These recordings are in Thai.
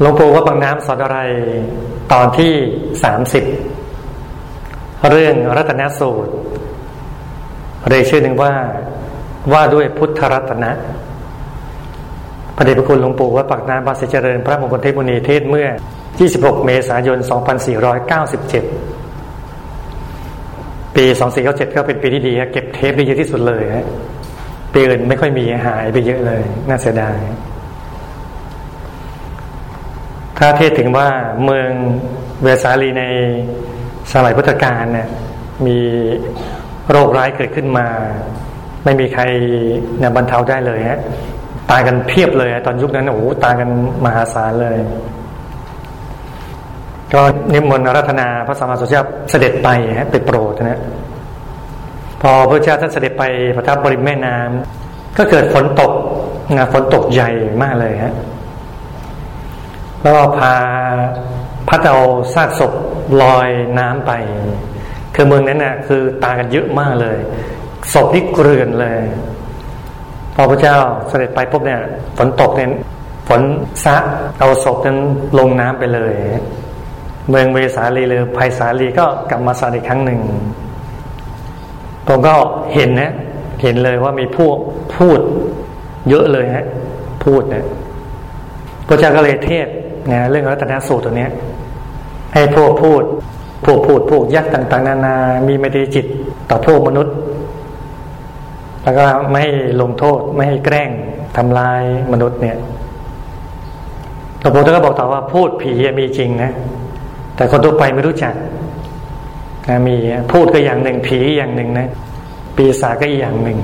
หลวงปู่ว่าบางน้ำสอนอะไรตอนที่สามสิบเรื่องรัตนสูตรเรียกชื่อหนึ่งว่าว่าด้วยพุทธรัตนะพระเดชพระคุณหลวงปู่วัดปากน้ำบาสิเจริญ พระมงคลเทพมุนีเทศเมื่อ 26 เมษายน 2497 ปี 2497 ก็เป็นปีที่ดีเก็บเทปได้เยอะที่สุดเลยฮะปีอื่นไม่ค่อยมีหายไปเยอะเลย น่าเสียดาย ถ้าเทศถึงว่าเมืองเวสาลีในสมัยพุทธกาลเนี่ยมีโรคร้ายเกิดขึ้นมา ไม่มีใครเนี่ยบรรเทาได้เลยฮะตายกันเพียบเลยตอนยุคนั้นโอ้โหตายกันมหาศาลเลย ก็นิมนต์รัตนาพระสัมมาสัมพุทธเจ้าเสด็จไปฮะไปโปรดนะพอพระเจ้าท่านเสด็จไปประทับบริมแม่น้ำก็เกิดฝนตกนะฝนตกใหญ่มากเลยฮะ แล้วพาพัดเอาซากศพลอยน้ำไป คือเมืองนั้นน่ะคือตากันเยอะมากเลยศพที่เกลื่อนเลย พอพระเจ้าเสด็จไปปุ๊บเนี่ยฝนตกเนี่ยฝนซักเอาศพนั้นลงน้ำไปเลย เมืองเวสาลีหรือภัยสาลีก็กลับมาสางอีกครั้งหนึ่งผมก็เห็นนะเห็นเลยว่ามีพวกพูดเยอะเลยฮะพูดเนี่ยพระเจ้าก็เลยเทศ นะเรื่องรัตนสูตรตัวเนี้ย ให้พวกพูดพวกพูดพวกยักษ์ต่าง ๆ นานา มีมตรีจิตต่อพวกมนุษย์ แล้วก็ไม่ให้ลงโทษไม่ให้แกล้งทำลายมนุษย์เนี่ยหลวงปู่ท่านก็บอกต่อว่าพูดผีมีจริงนะ แต่คนทั่วไปไม่รู้จักนะมีพูดก็อย่างหนึ่งผีอย่างหนึ่งนะปีศาจก็อีกอย่างหนึ่ง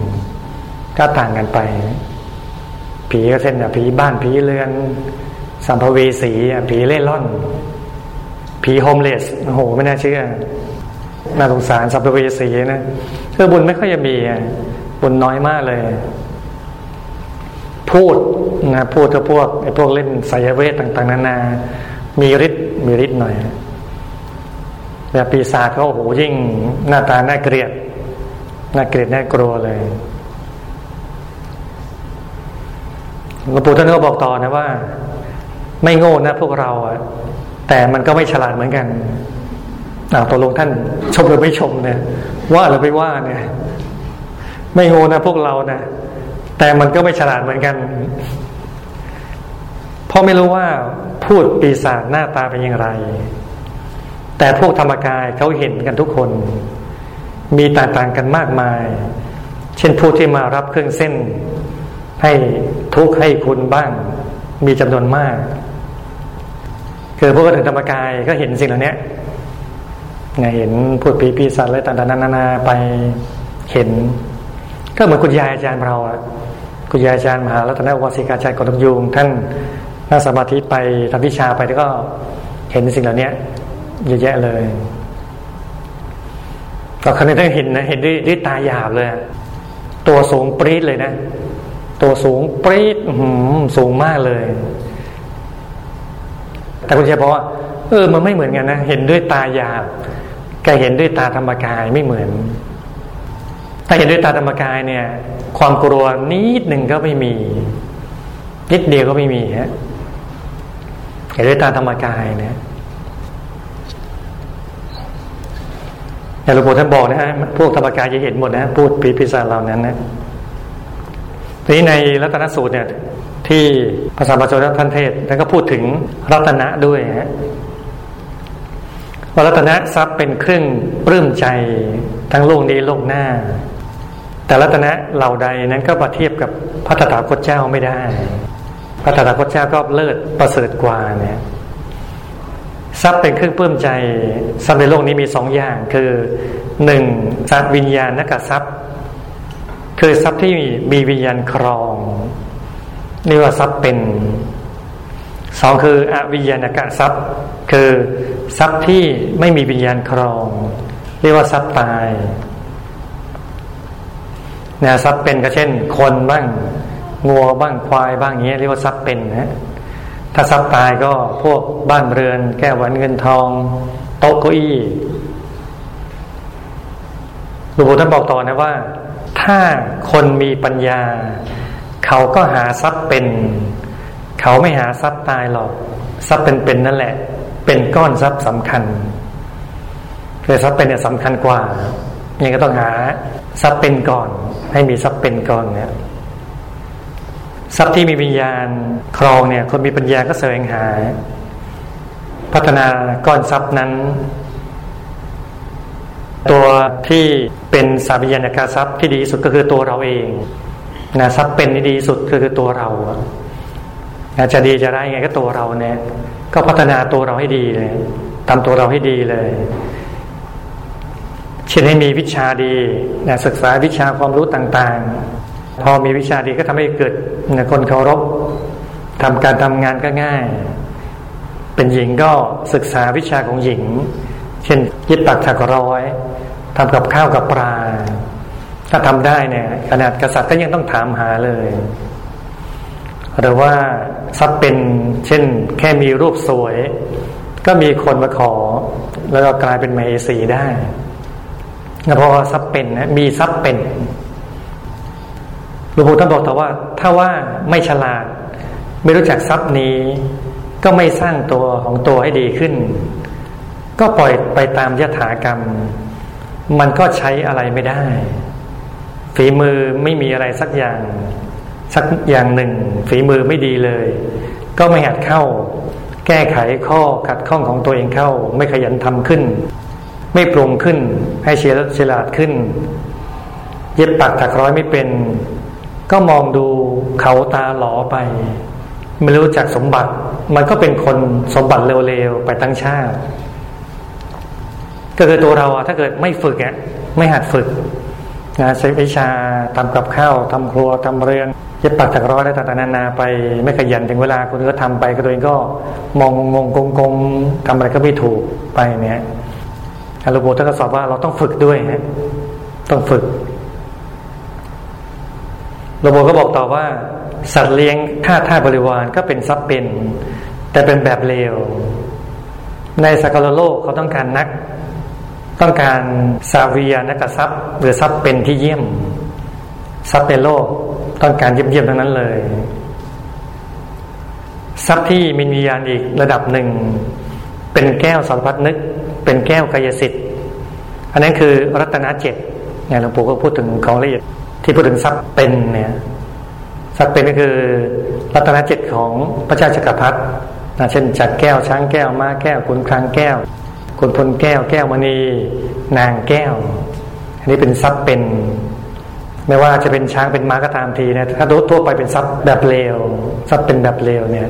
ก็ต่างกันไป ผีก็เช่นแบบผีบ้านผีเรือน สัมภเวสีผีเล่ร่อน ผีโฮมเลสโอ้โหไม่น่าเชื่อ น่าสงสารสัมภเวสีนะเออบุญไม่ค่อยจะมีบุญน้อยมากเลย พูดนะพูดกับพวกไอ้พวกเล่นไสยเวทต่างๆ นานา มีฤทธิ์มีฤทธิ์หน่อยแบบปีศาจเขาโอ้โหยิ่งหน้าตาน่าเกลียดน่าเกลียดน่ากลัวเลยหลวงปู่ท่านก็บอกต่อนะว่า ไม่โง่นะพวกเราอะแต่มันก็ไม่ฉลาดเหมือนกันอ่าตกลงท่านชมหรือไม่ชมเนี่ย ว่าหรือไม่ว่าเนี่ย ไม่โง่นะพวกเรานะแต่มันก็ไม่ฉลาดเหมือนกันเพราะไม่รู้ว่าพูดปีศาจหน้าตาเป็นอย่างไร แต่พวกธรรมกายเขาเห็นกันทุกคน มีต่างๆกันมากมาย เช่นผู้ที่มารับเครื่องเส้น ให้ทุกข์ให้คุณบ้าง มีจำนวนมาก คือพวกถึงธรรมกายก็เห็นสิ่งเหล่านี้ไงเห็นพูดปีปีสัตว์อะไรต่างๆนานาไปเห็น ก็เหมือนคุณยายอาจารย์เราอะคุณยายอาจารย์มหารัตนวสิกาจารย์กรมยุงท่านนั่งสมาธิไปทำวิชาไปแล้วก็เห็นสิ่งเหล่านี้เยอะแยะเลยก็ครั้นี้ท่านเห็นนะเห็นด้วยด้วยตาหยาบเลย ตัวสูงปรี๊ดเลยนะ ตัวสูงปรี๊ดสูงมากเลย แต่คุณจะบอกว่าเออมันไม่เหมือนกันนะเห็นด้วยตายาแกเห็นด้วยตาธรรมกายไม่เหมือน ถ้าเห็นด้วยตาธรรมกายเนี่ย ความกลัวนิดหนึ่งก็ไม่มี นิดเดียวก็ไม่มีฮะเห็นด้วยตาธรรมกายนะแต่หลวงปู่ท่านบอกนะฮะพวกธรรมกายจะเห็นหมดนะ พูดปีพิศาเหล่านั้นนะทีนี้ในรัตนสูตรเนี่ย ที่ภาษาบาลีท่านเทศแล้วก็พูดถึงรัตนะด้วยฮะว่ารัตนะทรัพย์เป็นเครื่องปลื้มใจทั้งโลกนี้โลกหน้า แต่รัตนะเหล่าใดนั้นก็มาเทียบกับพระตถาคตเจ้าไม่ได้ พระตถาคตเจ้าก็เลิศประเสริฐกว่าเนี่ยทรัพย์เป็นเครื่องปลื้มใจทรัพย์ในโลกนี้มีสองอย่างคือหนึ่งทรัพย์วิญญาณนักทรัพย์ คือทรัพย์ที่มีวิญญาณครอง นี่ว่าทรัพย์เป็นสองคืออวิญญาณกะทรัพย์ คือทรัพย์ที่ไม่มีวิญญาณครอง เรียกว่าทรัพย์ตายนี่ยทรัพย์เป็นก็เช่น คนบ้างงัวบ้างควายบ้างเงี้ยเรียกว่าทรัพย์เป็นนะถ้าทรัพย์ตายก็พวกบ้านเรือน แก้ววันเงินทอง โต๊ะเก้าอี้หลวงปู่ท่านบอกต่อนะว่า ถ้าคนมีปัญญา เขาก็หาทรัพย์เป็น เขาไม่หาทรัพย์ตายหรอก ทรัพย์เป็นๆนั่นแหละ เป็นก้อนทรัพย์สำคัญคือทรัพย์เป็นเนี่ยสำคัญกว่ายังก็ต้องหาทรัพย์เป็นก่อน ให้มีทรัพย์เป็นก่อนเนี่ยทรัพย์ที่มีวิญญาณครองเนี่ย คนมีปัญญาก็แสวงหา พัฒนาก้อนทรัพย์นั้น ตัวที่เป็นสาวิญญาณกาทรัพย์ที่ดีที่สุดก็คือตัวเราเอง นะทรัพย์เป็นที่ดีสุดคือตัวเราจะดีจะได้ไงก็ตัวเราเนี่ย ก็พัฒนาตัวเราให้ดีเลยทำตัวเราให้ดีเลย เช่นให้มีวิชาดีนะศึกษาวิชาความรู้ต่างๆ พอมีวิชาดีก็ทำให้เกิดคนเคารพทำการทำงานก็ง่าย เป็นหญิงก็ศึกษาวิชาของหญิง เช่นยึดปักถักร้อยทำกับข้าวกับปลา ถ้าทำได้เนี่ยขนาดกษัตริย์ก็ยังต้องถามหาเลยหรือว่าทรัพย์เป็นเช่น แค่มีรูปสวย ก็มีคนมาขอ แล้วก็กลายเป็นเมสีได้เพราะว่าทรัพย์เป็นนะมีทรัพย์เป็นหลวงปู่ท่านบอกแต่ว่า ถ้าว่าไม่ฉลาด ไม่รู้จักทรัพย์นี้ ก็ไม่สร้างตัวของตัวให้ดีขึ้น ก็ปล่อยไปตามยถากรรม มันก็ใช้อะไรไม่ได้ ฝีมือไม่มีอะไรสักอย่าง สักอย่างหนึ่ง ฝีมือไม่ดีเลย ก็ไม่หัดเข้า แก้ไขข้อขัดข้องของตัวเองเข้า ไม่ขยันทำขึ้น ไม่ปรุงขึ้น ให้เฉลียฉลาดขึ้น เย็บปักถักร้อยไม่เป็น ก็มองดูเขาตาหลอไป ไม่รู้จักสมบัติ มันก็เป็นคนสมบัติเร็วๆไปตั้งชาติ ก็คือตัวเราอะถ้าเกิดไม่ฝึกอะไม่หัดฝึก นะใช้วิชาทำกับข้าวทำครัวทำเรือนเย็บปักถักร้อยได้ต่างๆนานาไปไม่ขยันถึงเวลาคนอื่นก็ทำไปก็ตัวเองก็มองงงงงทำอะไรก็ไม่ถูกไปเนี่ยอาลูโบท่านก็สอนว่าเราต้องฝึกด้วยฮะต้องฝึกโลโบก็บอกต่อว่า สัตว์เลี้ยงท่าท่าบริวารก็เป็นทรัพย์เป็น แต่เป็นแบบเลวในสกลโลกเขาต้องการนัก ต้องการสาวียนักทรัพย์หรือทรัพย์เป็นที่เยี่ยมทรัพย์ในโลกต้องการเยี่ยมเยี่ยมทั้งนั้นเลยทรัพย์ที่มีวิญญาณอีกระดับหนึ่ง เป็นแก้วสารพัดนึก เป็นแก้วกายสิทธิ์อันนั้นคือรัตนเจ็ดเนี่ยหลวงปู่ก็พูดถึงของละเอียดที่พูดถึงทรัพย์เป็นเนี่ยทรัพย์เป็นก็คือรัตนเจ็ดของพระเจ้าจักรพรรดินะเช่นจักแก้วช้างแก้วม้าแก้วขุนคลังแก้ว ขุนพลแก้วแก้วมณี นางแก้ว อันนี้เป็นทรัพย์เป็น ไม่ว่าจะเป็นช้างเป็นม้าก็ตามทีนะถ้าทั่วไปเป็นทรัพย์แบบเลวทรัพย์เป็นแบบเลวเนี่ย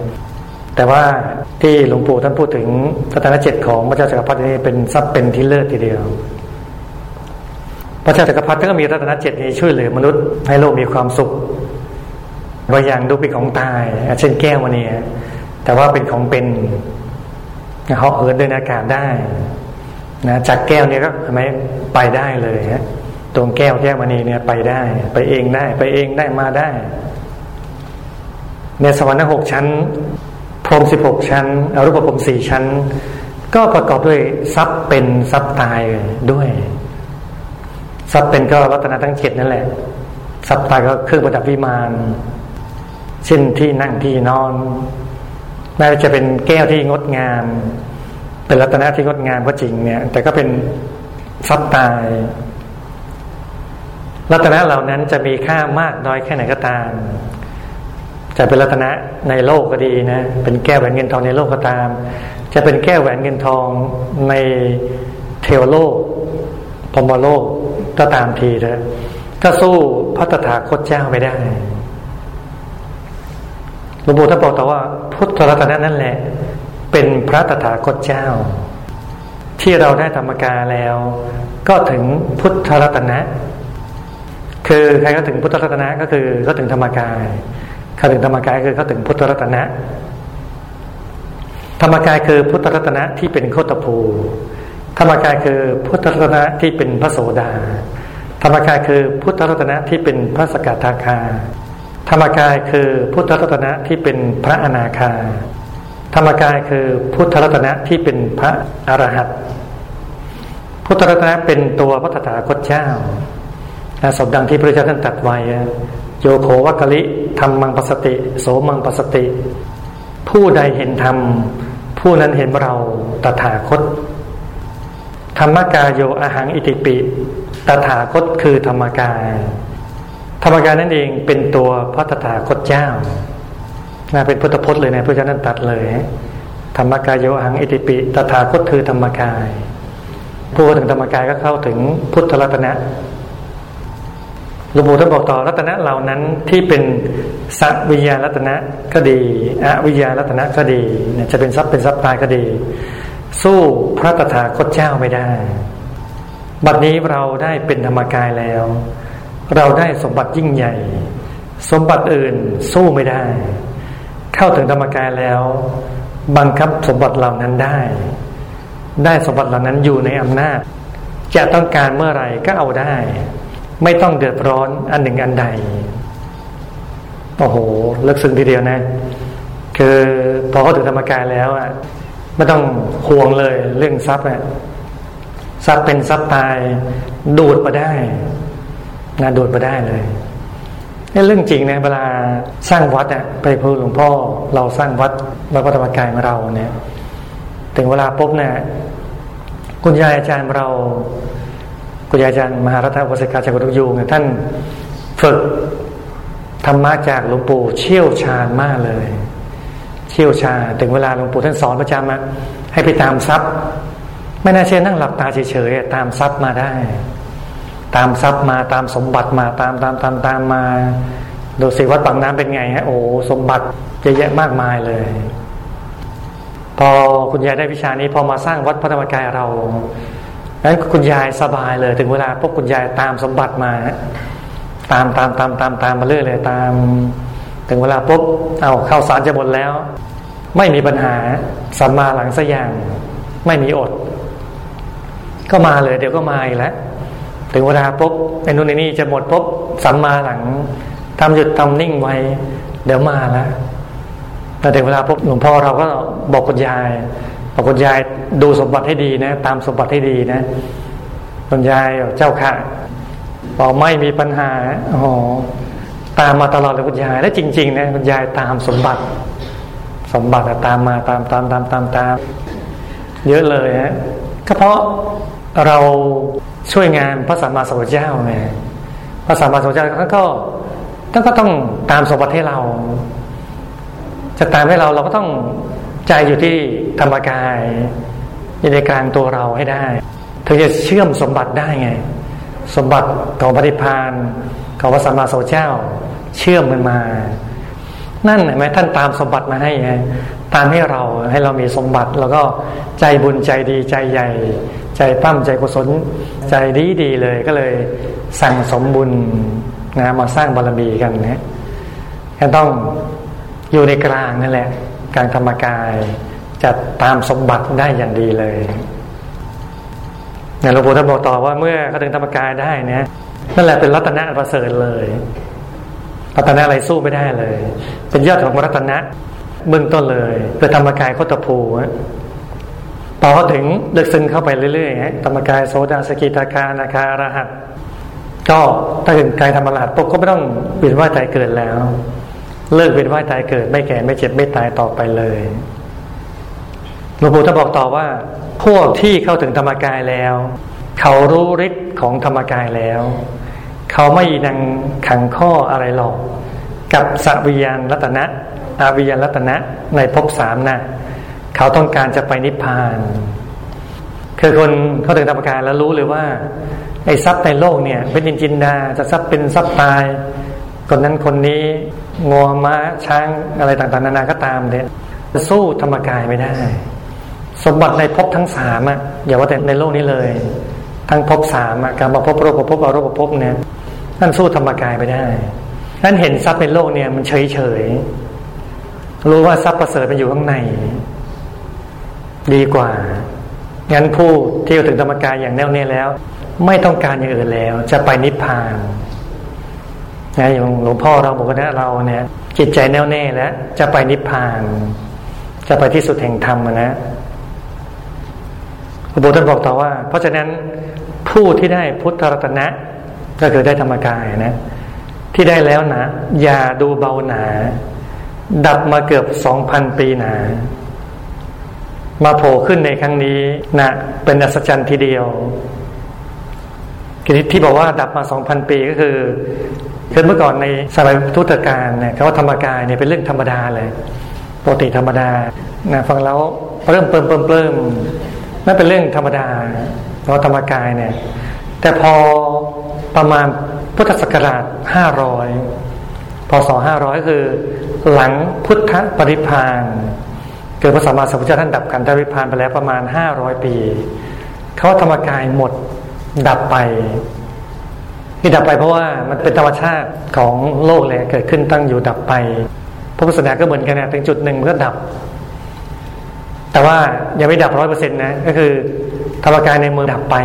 แต่ว่าที่หลวงปู่ท่านพูดถึงรัตนเจ็ดของพระเจ้าจักรพรรดินี่เป็นทรัพย์เป็นที่เลิศทีเดียว พระเจ้าจักรพรรดิก็มีรัตนเจ็ดนี้ช่วยเหลือมนุษย์ให้โลกมีความสุขบางอย่างดูเป็นของตายเช่นแก้วมณีแต่ว่าเป็นของเป็น เขาเอินเดินอากาศได้นะจากแก้วเนี่ยก็ทำไมไปได้เลยฮะตรงแก้วแก้วมณีเนี่ยไปได้ ไปเองได้ ไปเองได้มาได้ ในสวรรค์หกชั้น พรมสิบหกชั้นอรูปภพสี่ชั้น ก็ประกอบด้วยทรัพย์เป็นทรัพย์ตายด้วยทรัพย์เป็นก็รัตนาทั้งเจ็ดนั่นแหละทรัพย์ตายก็เครื่องประดับวิมานเช่นที่นั่งที่นอน แม้จะเป็นแก้วที่งดงาม เป็นรัตนะที่งดงามก็จริงเนี่ย แต่ก็เป็นทรัพย์ตาย รัตนะเหล่านั้นจะมีค่ามากน้อยแค่ไหนก็ตาม จะเป็นรัตนะในโลกก็ดีนะ เป็นแก้วแหวนเงินทองในโลกก็ตาม จะเป็นแก้วแหวนเงินทองในเทวโลกพมโลกก็ตามทีเถอะก็สู้พระตถาคตเจ้าไม่ได้ หลวงปู่ท่านบอกแต่ว่า พุทธรัตนะนั่นแหละ เป็นพระตถาคตเจ้า ที่เราได้ธรรมกาแล้ว ก็ถึงพุทธรัตนะ คือใครก็ถึงพุทธรัตนะก็คือก็ถึงธรรมกายเขาถึงธรรมกายคือเขาถึงพุทธรัตนะ ธรรมกายคือพุทธรัตนะที่เป็นโคตภูธรรมกายคือพุทธรัตนะที่เป็นพระโสดา ธรรมกายคือพุทธรัตนะที่เป็นพระสกทาคา ธรรมกายคือพุทธรัตนะที่เป็นพระอนาคา ธรรมกายคือพุทธรัตนะที่เป็นพระอรหัตพุทธรัตนะเป็นตัวพระตถาคตเจ้าสมดังที่พระเจ้าท่านตรัสไว้โยโควัคลิธรรมังปสติ โสมังปสติ ผู้ใดเห็นธรรม ผู้นั้นเห็นเราตถาคต ธรรมกายโยอาหังอิติปิ ตถาคตคือธรรมกาย ธรรมกายนั่นเองเป็นตัวพระตถาคตเจ้าน่าเป็นพุทธพจน์เลยนะพระเจ้านั้นตัดเลย ธรรมกายโยอาหังอิติปิตถาคตคือธรรมกายผู้ถึงธรรมกายก็เข้าถึงพุทธรัตนะหลวงปู่ท่านบอกต่อรัตนะเหล่านั้นที่เป็นสัวิญญารัตนะก็ดีอวิญญารัตนะก็ดีจะเป็นทรัพย์เป็นทรัพย์ตายก็ดี สู้พระตถาคตเจ้าไม่ได้ บัดนี้เราได้เป็นธรรมกายแล้ว เราได้สมบัติยิ่งใหญ่ สมบัติอื่นสู้ไม่ได้ เข้าถึงธรรมกายแล้ว บังคับสมบัติเหล่านั้นได้ ได้สมบัติเหล่านั้นอยู่ในอำนาจ จะต้องการเมื่อไหร่ก็เอาได้ ไม่ต้องเดือดร้อนอันหนึ่งอันใดโอ้โหลึกซึ้งทีเดียวนะ คือพอเขาถึงธรรมกายแล้วอะไม่ต้องห่วงเลยเรื่องทรัพย์อะทรัพย์เป็นทรัพย์ตายดูดมาได้ นะดูดมาได้เลยนี่เรื่องจริงนะเวลาสร้างวัดอะไปพูดหลวงพ่อเราสร้างวัดวัดพระธรรมกายของเราเนี่ย ถึงเวลาปุ๊บเนี่ยคุณยายอาจารย์เราคุณยายอาจารย์มหารัตวสิกาจากกุฎยูเนี่ยท่านฝึกธรรมะจากหลวงปู่เชี่ยวชาญมากเลย เชี่ยวชาญถึงเวลาหลวงปู่ท่านสอนประจำอะให้ไปตามทรัพย์ ไม่น่าเชื่อนั่งหลับตาเฉยๆตามทรัพย์มาได้ ตามทรัพย์มาตามสมบัติมาตามตามตามตามมาดูสิวัดปากน้ำเป็นไงฮะโอ้สมบัติเยอะแยะมากมายเลย พอคุณยายได้วิชานี้พอมาสร้างวัดพระธรรมกายเรานั้นคุณยายสบายเลย ถึงเวลาพวกคุณยายตามสมบัติมา ตามตามตามตามตามมาเรื่อยเลยตาม ถึงเวลาปุ๊บเอาเข้าสารจะหมดแล้ว ไม่มีปัญหาสัมมาหลังสอย่าง ไม่มีอด ก็มาเลย เดี๋ยวก็มาอีกแล้ว ถึงเวลาปุ๊บไอ้นู่นไอ้นี่จะหมดปุ๊บสัมมาหลังทำหยุดทำนิ่งไว้ เดี๋ยวมาแล้วแต่ถึงเวลาปุ๊บหลวงพ่อเราก็บอกคุณยายบอกคุณยายดูสมบัติให้ดีนะ ตามสมบัติให้ดีนะคุณยายเจ้าค่ะบอกไม่มีปัญหาอ๋อตามมาตลอดเลยคุณยายและจริงๆนะคุณยายตามสมบัติ สมบัติตามมาตามตามตามตามตามเยอะเลยฮะก็เพราะเรา ช่วยงานพระสัมมาสัมพุทธเจ้าไงพระสัมมาสัมพุทธเจ้าท่านก็ท่านก็ต้องตามสมบัติให้เรา จะตามให้เราเราก็ต้องใจอยู่ที่ธรรมกายอยู่ในกลางตัวเราให้ได้ถึงจะเชื่อมสมบัติได้ไง สมบัติของปฏิพานของพระสัมมาสัมพุทธเจ้า เชื่อมมันมา นั่นเห็นไหมท่านตามสมบัติมาให้ไง ตามให้เราให้เรามีสมบัติ แล้วก็ใจบุญใจดีใจใหญ่ ใจปั้มใจกุศล ใจดีดีเลยก็เลยสั่งสมบุญนะมาสร้างบารมีกันนะก็ต้องอยู่ในกลางนั่นแหละการธรรมกายจะตามสมบัติได้อย่างดีเลยเนี่ยหลวงปู่ท่านบอกต่อว่าเมื่อเขาถึงธรรมกายได้นี่นั่นแหละเป็นรัตนะประเสริฐเลยรัตนะอะไรสู้ไม่ได้เลย เป็นยอดของรัตนะ เบื้องต้นเลยคือธรรมกายโคตภูพอเขาถึงเลึกซึ้งเข้าไปเรื่อยๆธรรมกายโสดาสกิตาคานาคารหัสก็ถ้าถึงกายธรรมรหัสปุ๊บก็ไม่ต้องเปลี่ยนว่าใจเกิดแล้ว เลิกเวียนว่ายตายเกิด ไม่แก่ไม่เจ็บไม่ตายต่อไปเลยหลวงปู่ท่านบอกต่อว่า พวกที่เข้าถึงธรรมกายแล้ว เขารู้ฤทธิ์ของธรรมกายแล้ว เขาไม่นังขังข้ออะไรหรอก กับสวิญญาณรัตนะ อาวิญญาณรัตนะในภพสามนะเขาต้องการจะไปนิพพาน คือคนเขาถึงธรรมกายแล้วรู้เลยว่า ไอ้ทรัพย์ในโลกเนี่ย เป็นจินดาจะทรัพย์เป็นทรัพย์ตายคนนั้นคนนี้งัวม้าช้างอะไรต่างๆ นานาก็ตามเนี่ยสู้ธรรมกายไม่ได้ สมบัติในภพทั้งสามอะอย่าว่าแต่ในโลกนี้เลย ทั้งภพสามอะการมาพบโรคภพอรูปภพเนี่ยนั่นสู้ธรรมกายไม่ได้นั่นเห็นทรัพย์ในโลกเนี่ยมันเฉยเฉย รู้ว่าทรัพย์ประเสริฐมันอยู่ข้างใน ดีกว่า งั้นผู้ที่ถึงธรรมกายอย่างแน่วแน่แล้ว ไม่ต้องการอย่างอื่นแล้ว จะไปนิพพานนะอย่างหลวงพ่อเราบอกว่าเราเนี่ย จิตใจแน่วแน่แล้ว จะไปนิพพาน จะไปที่สุดแห่งธรรมนะพระบุตรบอกต่อว่า เพราะฉะนั้นผู้ที่ได้พุทธรัตนะ ก็คือได้ธรรมกายนะ ที่ได้แล้วนะอย่าดูเบาหนา ดับมาเกือบสองพันปีหนา มาโผล่ขึ้นในครั้งนี้นะเป็นอัศจรรย์ทีเดียวที่บอกว่าดับมาสองพันปีก็คือคือเมื่อก่อนในสมัยทุตการเนี่ยเขาธรรมกายเนี่ยเป็นเรื่องธรรมดาเลยปกติธรรมดานะฟังแล้วเริ่มเปิมเปิมเปิมนั่นเป็นเรื่องธรรมดาเพราะธรรมกายเนี่ย แต่พอประมาณพุทธศักราชห้าร้อย ศห้าร้อยคือหลังพุทธปริพานเกิดพระสัมมาสัมพุทธเจ้าท่านดับกันปริพานไปแล้วประมาณห้าร้อยปีเขาธรรมกายหมดดับไปที่ดับไปเพราะว่ามันเป็นธรรมชาติของโลกเลยเกิดขึ้นตั้งอยู่ดับไปพระพุทธศาสนาก็เหมือนกันนะถึงจุดหนึ่งมันก็ดับ แต่ว่ายังไม่ดับร้อยเปอร์เซ็นต์นะก็คือธรรมกายในเมืองดับไป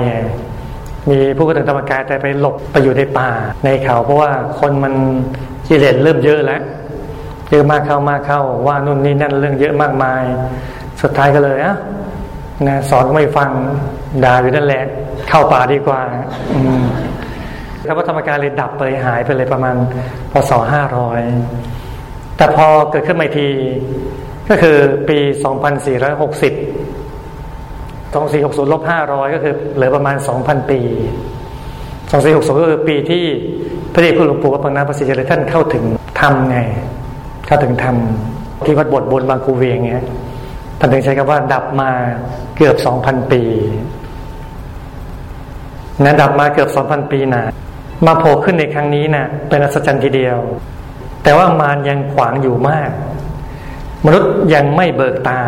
มีผู้ก็ถึงธรรมกายแต่ไปหลบไปอยู่ในป่าในเขา เพราะว่าคนมัน กิเลสเริ่มเยอะแล้วเยอะมากเข้ามากเข้า ว่านู่นนี่นั่นเรื่องเยอะมากมาย สุดท้ายก็เลยอะนะสอนก็ไม่ฟังด่าอยู่นั่นแหละ เข้าป่าดีกว่าแล้วก็ธรรมกายเลยดับไปหายไปเลยประมาณพศห้าร้อยแต่พอเกิดขึ้นใหมาที ก็คือปีสองพันสี่ร้อยหกสิบสองสี่หกศูนย์ลบห้าร้อยก็คือเหลือประมาณสองพันปีสองสี่หกศูนย์ก็คือปีที่ พระเดชพระหลวงปู่วัดบางนาประสิทธิ์เลยท่านเข้าถึงธรรมไง เข้าถึงธรรมที่วัดบทบนบางคูเวียงเงี้ยท่านถึงใช้คำว่า ดับมาเกือบสองพันปีนะดับมาเกือบสองพันปีนะมาโผล่ขึ้นในครั้งนี้นะ่ะเป็นอัศจรรย์ทีเดียว แต่ว่ามารยังขวางอยู่มาก มนุษย์ยังไม่เบิกตา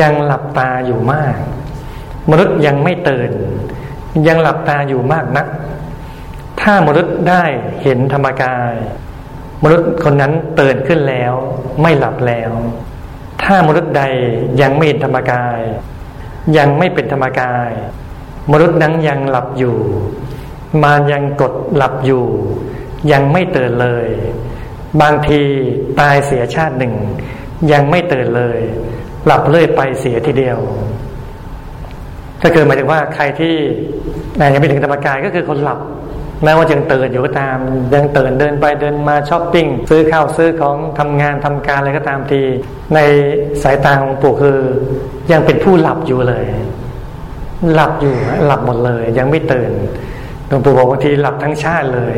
ยังหลับตาอยู่มาก มนุษย์ยังไม่ตื่น ยังหลับตาอยู่มากนัก ถ้ามนุษย์ได้เห็นธรรมกาย มนุษย์คนนั้นตื่นขึ้นแล้ว ไม่หลับแล้ว ถ้ามนุษย์ใดยังไม่เห็นธรรมกาย ยังไม่เป็นธรรมกาย มนุษย์นั้นยังหลับอยู่ มารยังกดหลับอยู่ ยังไม่ตื่นเลย บางทีตายเสียชาติหนึ่ง ยังไม่ตื่นเลย หลับเลยไปเสียทีเดียวถ้าเกิดหมายถึงว่าใครที่ยังไม่ถึงธรรมกายก็คือคนหลับ แม้ว่ายังตื่นอยู่ก็ตาม ยังตื่นเดินไปเดินมาช้อปปิ้งซื้อข้าวซื้อของทำงานทำการอะไรก็ตามที ในสายตาของปู่คือ ยังเป็นผู้หลับอยู่เลย หลับอยู่หลับหมดเลย ยังไม่ตื่นหลวงปู่บอกบางทีหลับทั้งชาติเลย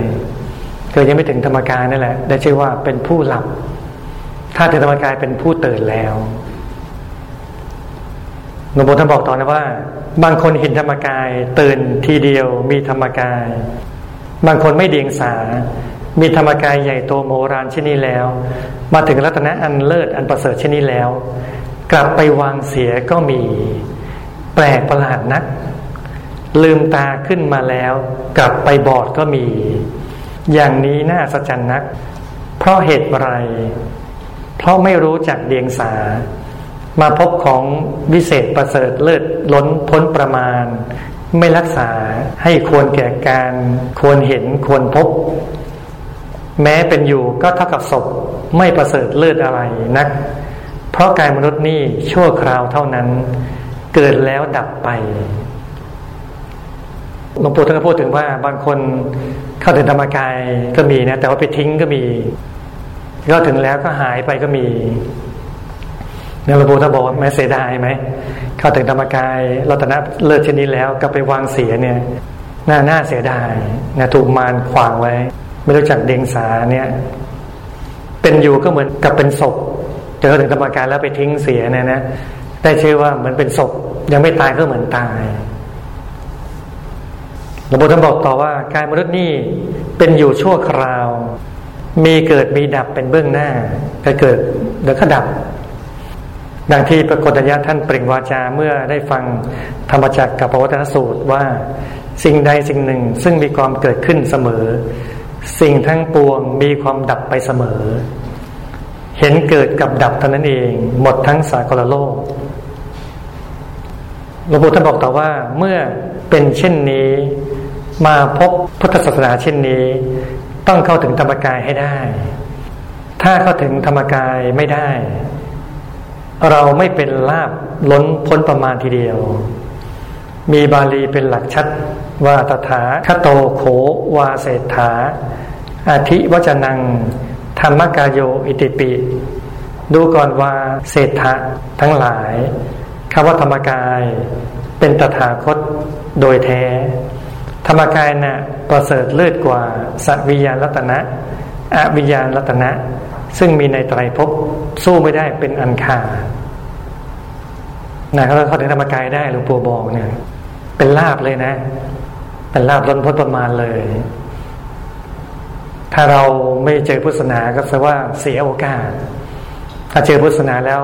เกิดยังไม่ถึงธรรมกายนั่นแหละ ได้ชื่อว่าเป็นผู้หลับ ถ้าถึงธรรมกายเป็นผู้ตื่นแล้วหลวงปู่ท่านบอกต่อนะว่า บางคนเห็นธรรมกาย ตื่นทีเดียวมีธรรมกาย บางคนไม่เดียงสา มีธรรมกายใหญ่โตโมรานเช่นนี้แล้ว มาถึงรัตนะอันเลิศอันประเสริฐเช่นนี้แล้ว กลับไปวางเสียก็มีแปลกประหลาดนัก ลืมตาขึ้นมาแล้ว กลับไปบอดก็มี อย่างนี้น่าสัจจนัก เพราะเหตุอะไร เพราะไม่รู้จักเดียงสา มาพบของวิเศษประเสริฐเลิศล้นพ้นประมาณ ไม่รักษาให้ควรแก่การควรเห็นควรพบ แม้เป็นอยู่ก็เท่ากับศพไม่ประเสริฐเลิศอะไรนัก เพราะกายมนุษย์นี่ชั่วคราวเท่านั้น เกิดแล้วดับไปหลวงปู่ท่านก็พูดถึงว่าบางคนเข้าถึงธรรมกายก็มีนะแต่ว่าไปทิ้งก็มีก็ถึงแล้วก็หายไปก็มี เนี่ยหลวงปู่ท่านบอกว่าแม้เสียดายไหมเข้าถึงธรรมกายรัตนะเลิศชนิดแล้วก็ไปวางเสียเนี่ยน่าน่าเสียดายนะถูกมารขวางไว้ ไม่รู้จักเดียงสาเนี่ย เป็นอยู่ก็เหมือนกับเป็นศพเจอถึงธรรมกายแล้วไปทิ้งเสียเนี่ยนะได้ชื่อว่าเหมือนเป็นศพยังไม่ตายก็เหมือนตายลวงปู่ท่านบอกต่อว่ากายมนุษย์นี่เป็นอยู่ชั่วคราว มีเกิดมีดับเป็นเบื้องหน้าก็เกิดเดี๋ยวก็ดับ ดังที่ปรากฏญาท่านเปล่งวาจาเมื่อได้ฟังธรรมจักรกับพระวัฒนสูตรว่า สิ่งใดสิ่งหนึ่งซึ่งมีความเกิดขึ้นเสมอ สิ่งทั้งปวงมีความดับไปเสมอ เห็นเกิดกับดับเท่านั้นเอง หมดทั้งสากลโลกหลวงปู่ท่านบอกต่อว่าเมื่อเป็นเช่นนี้ มาพบพุทธศาสนาเช่นนี้ ต้องเข้าถึงธรรมกายให้ได้ ถ้าเข้าถึงธรรมกายไม่ได้ เราไม่เป็นลาบล้นพ้นประมาณทีเดียว มีบาลีเป็นหลักชัดว่าตถาคโตโขวาเศรษฐาอาทิวจนัง ธรรมกายโยอิติปิ ดูก่อนว่าเศรษฐะทั้งหลายคำว่าธรรมกาย เป็นตถาคตโดยแท้ ธรรมกายนะ่ะประเสริฐเลิศกว่าสัวิญญาณรัตนะอวิญญาณรัตนะ ซึ่งมีในไตรภพสู้ไม่ได้เป็นอันขาดนะเขาเขาถึงธรรมกายได้หลวงปู่บอกเนี่ย เป็นลาบเลยนะ เป็นลาบล้นพ้นประมาณเลย ถ้าเราไม่เจอพุทธศาสนาก็แสดงว่าเสียโอกาส ถ้าเจอพุทธศาสนาแล้ว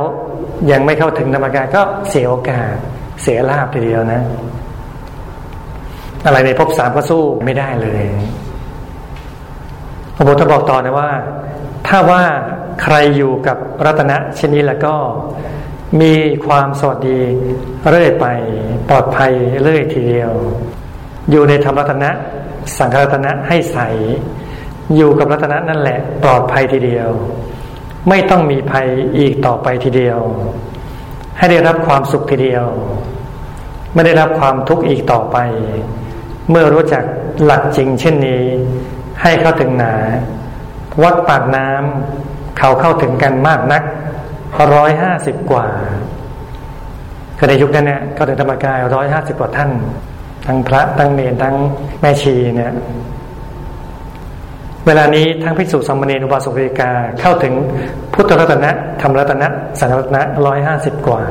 ยังไม่เข้าถึงธรรมกายก็เสียโอกาส เสียลาบทีเดียวนะ อะไรในภพสามก็สู้ไม่ได้เลยพระพุทธบอกต่อนะว่า ถ้าว่าใครอยู่กับรัตนะชนิดแล้วก็มีความสวัสดีเรื่อยไปปลอดภัยเรื่อยทีเดียว อยู่ในธรรมรัตนะ สังฆรัตนะให้ใส อยู่กับรัตนะนั่นแหละ ปลอดภัยทีเดียว ไม่ต้องมีภัยอีกต่อไปทีเดียว ให้ได้รับความสุขทีเดียว ไม่ได้รับความทุกข์อีกต่อไป เมื่อรู้จักหลักจริงเช่นนี้ ให้เข้าถึงหนา วัดปากน้ำเขาเข้าถึงกันมากนักร้อยห้าสิบกว่าคือในยุคนั้นเนี่ยก็ถึงธรรมกายร้อยห้าสิบกว่าท่าน ทั้งพระทั้งเนรทั้งแม่ชีเนี่ย เวลานี้ทั้งภิกษุสามเณรอุบาสกเิกาเข้าถึงพุทธรัตนะธรรมรัตนะสังรัตนะร้อยห้าสิบกว่า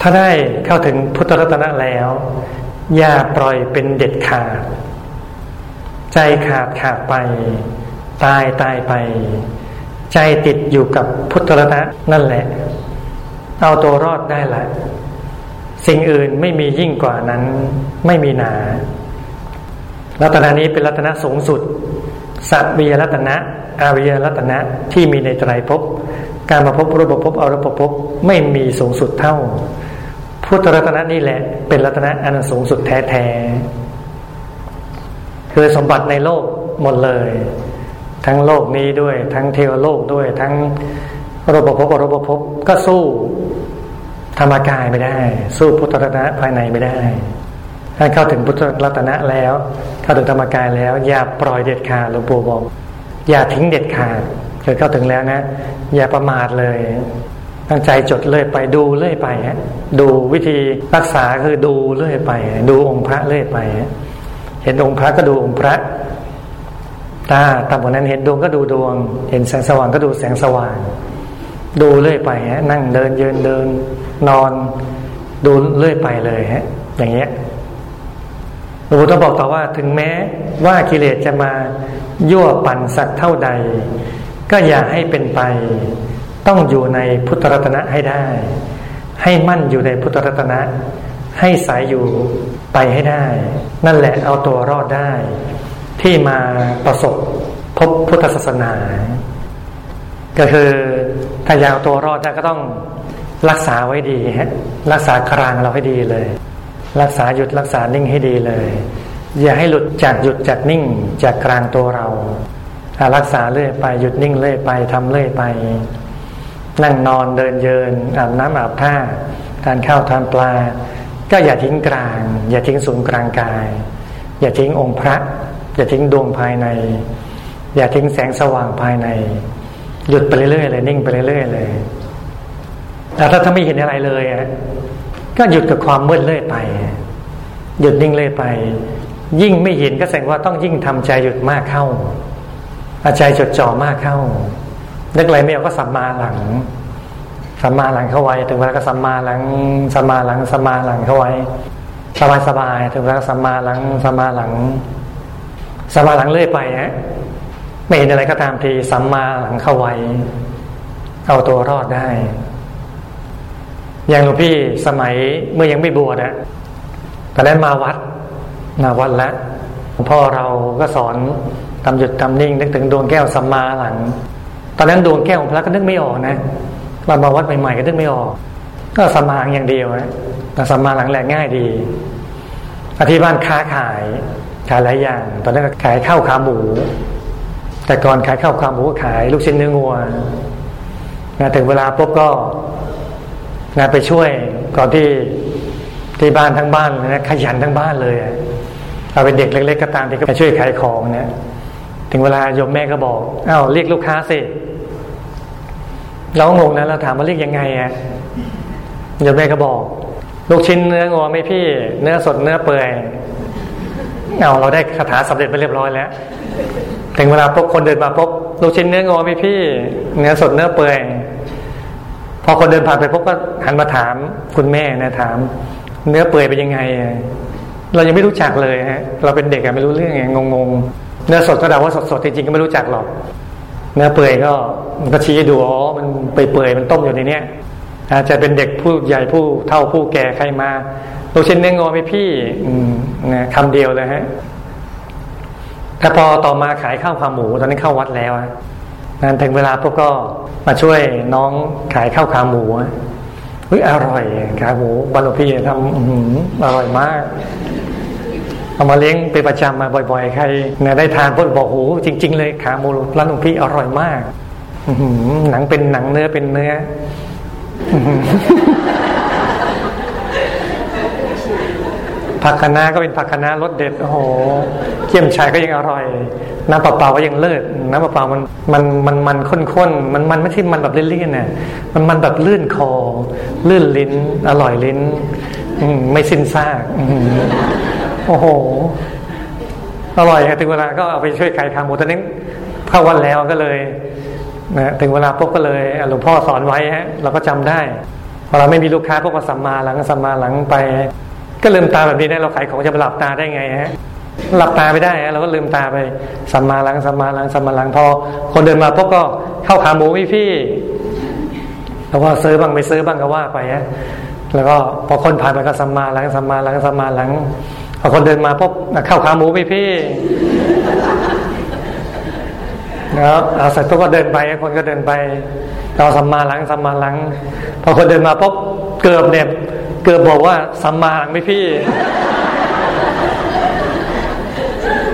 ถ้าได้เข้าถึงพุทธรัตนะแล้ว อย่าปล่อยเป็นเด็ดขาด ใจขาดขาดไป ตายตายไป ใจติดอยู่กับพุทธรัตนะนั่นแหละ เอาตัวรอดได้แหละสิ่งอื่นไม่มียิ่งกว่านั้นไม่มีหนา รัตนานี้เป็นรัตนะสูงสุด สัตวิยรัตนะ อาวิยรัตนะที่มีในไตรภพการมาพบรูปภพอรูปภพไม่มีสูงสุดเท่า พุทธรัตนะนี่แหละ เป็นรัตนะอันสูงสุดแท้ๆคือสมบัติในโลกหมดเลย ทั้งโลกนี้ด้วย ทั้งเทวโลกด้วย ทั้งรูปภพอรูปภพก็สู้ธรรมกายไม่ได้ สู้พุทธรัตนะภายในไม่ได้ถ้าเข้าถึงพุทธรัตนะแล้ว เข้าถึงธรรมกายแล้ว อย่าปล่อยเด็ดขาดหลวงปู่บอก อย่าทิ้งเด็ดขาดเกิดเข้าถึงแล้วนะ อย่าประมาทเลยตั้งใจจดเลื่อยไปดูเลื่อยไปฮะดูวิธีรักษาคือดูเลื่อยไป ดูองค์พระเลื่อยไป เห็นองค์พระก็ดูองค์พระ ตาต่ำกว่านั้นเห็นดวงก็ดูดวง เห็นแสงสว่างก็ดูแสงสว่าง ดูเรื่อยไปฮะนั่งเดินยืนเดิน นอนดูเรื่อยไปเลยฮะ อย่างเงี้ยหลวงปู่อบอกต่อว่าถึงแม้ว่ากิเลสจะมายั่วปั่นสักเท่าใด ก็อย่าให้เป็นไป ต้องอยู่ในพุทธรัตนะให้ได้ ให้มั่นอยู่ในพุทธรัตนะ ให้สายอยู่ไปให้ได้ นั่นแหละเอาตัวรอดได้ ที่มาประสบพบพุทธศาสนา ก็คือถ้าอยากตัวรอดก็ต้องรักษาไว้ดีฮะรักษาครางเราให้ดีเลย รักษาหยุดรักษานิ่งให้ดีเลย อย่าให้หลุดจากหยุดจากนิ่งจากกลางตัวเรารักษาเรื่อยไปหยุดนิ่งเรื่อยไปทำเรื่อยไป นั่งนอนเดินเยินอาบน้ำอาบท่าทานข้าวทานปลา ก็อย่าทิ้งกลาง อย่าทิ้งศูนย์กลางกาย อย่าทิ้งองค์พระ อย่าทิ้งดวงภายใน อย่าทิ้งแสงสว่างภายใน หยุดไปเรื่อยๆเลยนิ่งไปเรื่อยๆเลยแต่ถ้าถ้าไม่เห็นอะไรเลยก็หยุดกับความมืดเรื่อยไป หยุดนิ่งเรื่อยไป ยิ่งไม่เห็นก็แสดงว่าต้องยิ่งทำใจหยุดมากเข้าอาใจจดจ่อมากเข้านึกอะไรไม่ออกก็สัมมาหลังสัมมาหลังเข้าไว้ถึงเวลาก็สัมมาหลังสัมมาหลังสัมมาหลังเข้าไว้สบายสบายถึงเวลาก็สัมมาหลังสัมมาหลัง สัมมาหลังเลื่อยไปฮะไม่เห็นอะไรก็ตามทีสัมมาหลังเข้าไว้ เอาตัวรอดได้ อย่างหลวงพี่สมัยเมื่อยังไม่บวชอะตอนนั้นมาวัดมาวัดแล้วพ่อเราก็สอนทำหยุดทำนิ่งนึกถึงดวงแก้วสัมมาหลัง ตอนนั้นดวงแก้วของพระก็นึกไม่ออกนะมามาวัดใหม่ๆก็นึกไม่ออก ก็สัมมาอย่างเดียวนะแต่สัมมาหลังแหละง่ายดีอธิบ้านค้าขาย ขายหลายอย่าง ตอนนั้นขายข้าวขาหมู แต่ก่อนขายข้าวขาหมูก็ขายลูกชิ้นเนื้องัวนะถึงเวลาปุ๊บก็นะไปช่วยก่อนที่ที่บ้านทั้งบ้านนะขยันทั้งบ้านเลยเอาเป็นเด็กเล็ก ๆ ก็ตามที่ก็ไปช่วยขายของเนี่ยถึงเวลาโยมแม่ก็บอกอ้าวเรียกลูกค้าสิเรางงนะเราถามว่าเรียกยังไงอะโยมแม่ก็บอก ลูกชิ้นเนื้องอไหมพี่ เนื้อสดเนื้อเปื่อย เอาเราได้คาถาสำเร็จไปเรียบร้อยแล้ว ถึงเวลาพบคนเดินมาพบลูกชิ้นเนื้องอไหมพี่ เนื้อสดเนื้อเปื่อยพอคนเดินผ่านไปพบก็หันมาถามคุณแม่นะถาม เนื้อเปื่อยเป็นยังไง เรายังไม่รู้จักเลยฮะ เราเป็นเด็กอะไม่รู้เรื่องไงงงๆเนื้อสดก็เดาว่าสดๆจริงๆก็ไม่รู้จักหรอก เนื้อเปื่อยก็มันก็ชี้ดูอ๋อมันเปื่อยๆมันต้มอยู่ในเนี้ยอาจจะเป็นเด็กผู้ใหญ่ผู้เท่าผู้แก่ใครมา ลูกชิ้นเนื้องอไหมพี่อืมนะคำเดียวเลยฮะแต่พอต่อมาขายข้าวขาหมูตอนนี้เข้าวัดแล้วนั้นถึงเวลาพวกก็มาช่วยน้องขายข้าวขาหมูเฮ้ยอร่อยขาหมูบรรลุพี่ทำอร่อยมากเอามาเลี้ยงเป็นประจำมาบ่อยๆ ใครเนี่ยได้ทานพ่นบอกโอ้จริง ๆ เลยขาหมูร้านหลวงพี่อร่อยมากหนังเป็นหนังเนื้อเป็นเนื้อ ผักคะน้าก็เป็นผักคะน้ารสเด็ดโอ้โหเกี่ยมชายก็ยังอร่อย น้ำเปล่าก็ยังเลิศน้ำเปล่ามันมันมันมันข้นๆมันมันไม่ใช่มันแบบเลี่ยนๆน่ะมันมันแบบลื่นคอ ลื่นลิ้น อร่อยลิ้นไม่สิ้นซากโอ้โหอร่อยถึงเวลาก็เอาไปช่วยขายขาหมูตอนนี้เข้าวันแล้วก็เลยนะถึงเวลาพวกก็เลยหลวงพ่อสอนไว้ฮะเราก็จำได้พอเราไม่มีลูกค้าพวกก็สัมมาหลังสัมมาหลังไป ก็ลืมตาแบบนี้ได้เราขายของจะหลับตาได้ไงฮะหลับตาไปได้ฮะเราก็ลืมตาไปสัมมาลังสัมมาลังสัมมาลังพอ คนเดินมาพวกก็เข้าขาหมูพี่พี่แล้วก็ซื้อบ้างไม่ซื้อบ้างก็ว่าไปฮะแล้วก็พอคนผ่านไปก็สัมมาลังสัมมาลังสัมมาลังพอคนเดินมาพบเข้าขาหมูพี่พี่นะครับเอาเสร็จก็เดินไปคนก็เดินไปเราสัมมาหลังสัมมาหลัง พอคนเดินมาพบเกือบเนี่ย เกือบบอกว่าสัมมาหลังไม่พี่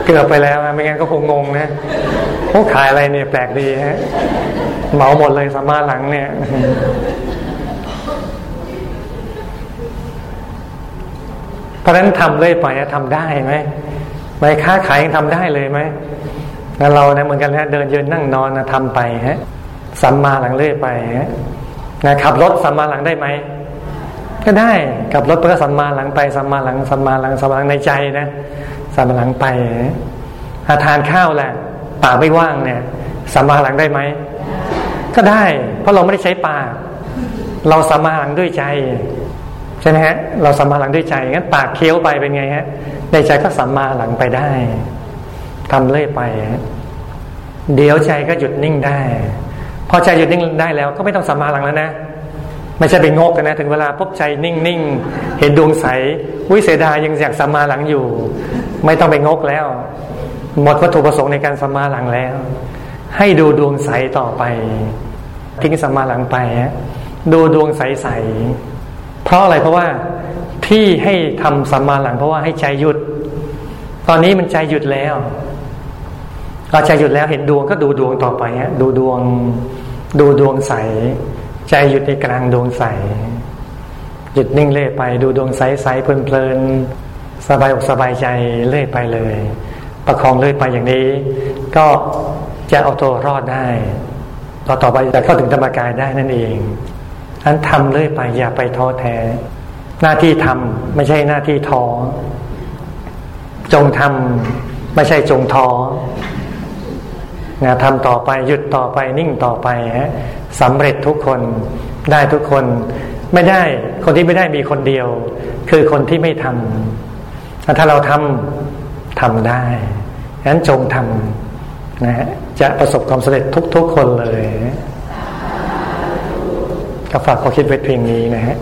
เกือบไปแล้วไม่งั้นก็คงงงนะเขาขายอะไรเนี่ยแปลกดีฮะเหมาหมดเลยสัมมาหลังเนี่ยเพราะนั้นทำเลยไปทำได้ไหมไปค้าขายยังทำได้เลยไหมงั้นเราเนี่ยเหมือนกันนะเดินยืนนั่งนอนนะทำไปฮะสัมมาหลังเลื่อยไปฮะนะขับรถสัมมาหลังได้ไหม ก็ได้ขับรถก็สัมมาหลังไปสัมมาหลังสัมมาหลังสัมมาหลังในใจนะสัมมาหลังไปหาทานข้าวแหละปากไม่ว่างเนี่ยสัมมาหลังได้ไหมก็ได้ เพราะเราไม่ได้ใช้ปาก เราสัมมาหลังด้วยใจใช่ไหมฮะเราสัมมาหลังด้วยใจงั้นปากเคี้ยวไปเป็นไงฮะในใจก็สัมมาหลังไปได้ทำเรื่อยไป เดี๋ยวใจก็หยุดนิ่งได้ พอใจหยุดนิ่งได้แล้ว ก็ไม่ต้องสัมมาหลังแล้วนะ ไม่ใช่ไปงกกันนะ ถึงเวลาพบใจนิ่งนิ่งเห็นดวงใสวิเสดายังอยากสัมมาหลังอยู่ ไม่ต้องไปงกแล้ว หมดวัตถุประสงค์ในการสัมมาหลังแล้ว ให้ดูดวงใสต่อไป ทิ้งสัมมาหลังไปฮะดูดวงใสใสเพราะอะไรเพราะว่าที่ให้ทำสัมมาหลังเพราะว่าให้ใจหยุด ตอนนี้มันใจหยุดแล้วเราใจหยุดแล้วเห็นดวงก็ดูดวงต่อไปฮะดูดวง ดูดวงใส ใจหยุดในกลางดวงใส หยุดนิ่งเล่ไปดูดวงใสใสเพลินเพลินสบายอกสบายใจเล่ไปเลย ประคองเล่ไปอย่างนี้ ก็จะเอาตัวรอดได้ต่อต่อไปจะเข้าถึงธรรมกายได้นั่นเองอันทำเล่ไปอย่าไปท้อแท้ หน้าที่ทำไม่ใช่หน้าที่ท้อจงทำไม่ใช่จงท้อนะทำต่อไปหยุดต่อไปนิ่งต่อไปฮะ สำเร็จทุกคนได้ทุกคน ไม่ได้คนที่ไม่ได้มีคนเดียว คือคนที่ไม่ทำถ้าเราทำทำได้ฉะนั้นจงทำนะฮะจะประสบความสำเร็จทุก ๆ คนเลยก็ฝากข้อคิดไว้เพียงนี้นะฮะ